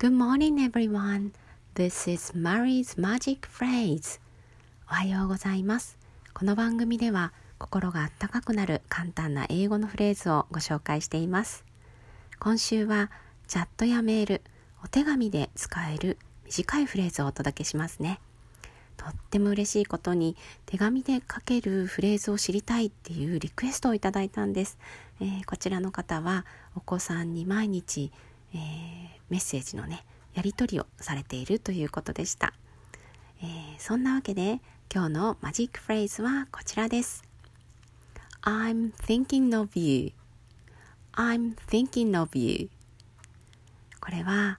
Good morning, everyone. This is Mary's Magic Phrase. おはようございます。この番組では心があったかくなる簡単な英語のフレーズをご紹介しています。今週はチャットやメール、お手紙で使える短いフレーズをお届けしますね。とっても嬉しいことに手紙で書けるフレーズを知りたいっていうリクエストをいただいたんです。えー、こちらの方はお子さんに毎日えー、メッセージのねやり取りをされているということでした、えー、そんなわけで今日のマジックフレーズはこちらです。I'm thinking of you. I'm thinking of you. これは、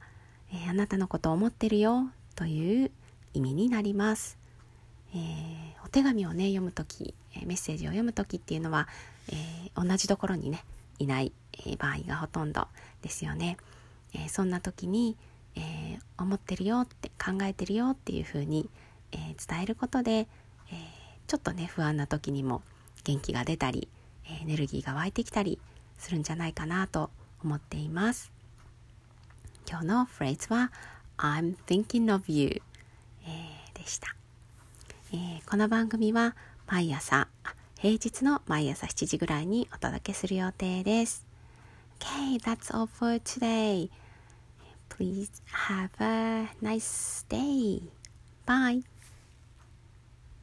えー、あなたのことを思ってるよという意味になります、えー、お手紙をね読む時メッセージを読む時っていうのは、えー、同じところにねいない、え場合がほとんどですよね。えー、そんな時に、えー、思ってるよって考えてるよっていうふうに、えー、伝えることで、えちょっとね不安な時にも元気が出たりエネルギーが湧いてきたりするんじゃないかなと思っています。今日のフレーズは I'm thinking of you、えでした、えこの番組は毎朝平日の毎朝7時ぐらいにお届けする予定です。Okay, that's all for today. Please have a nice day. Bye.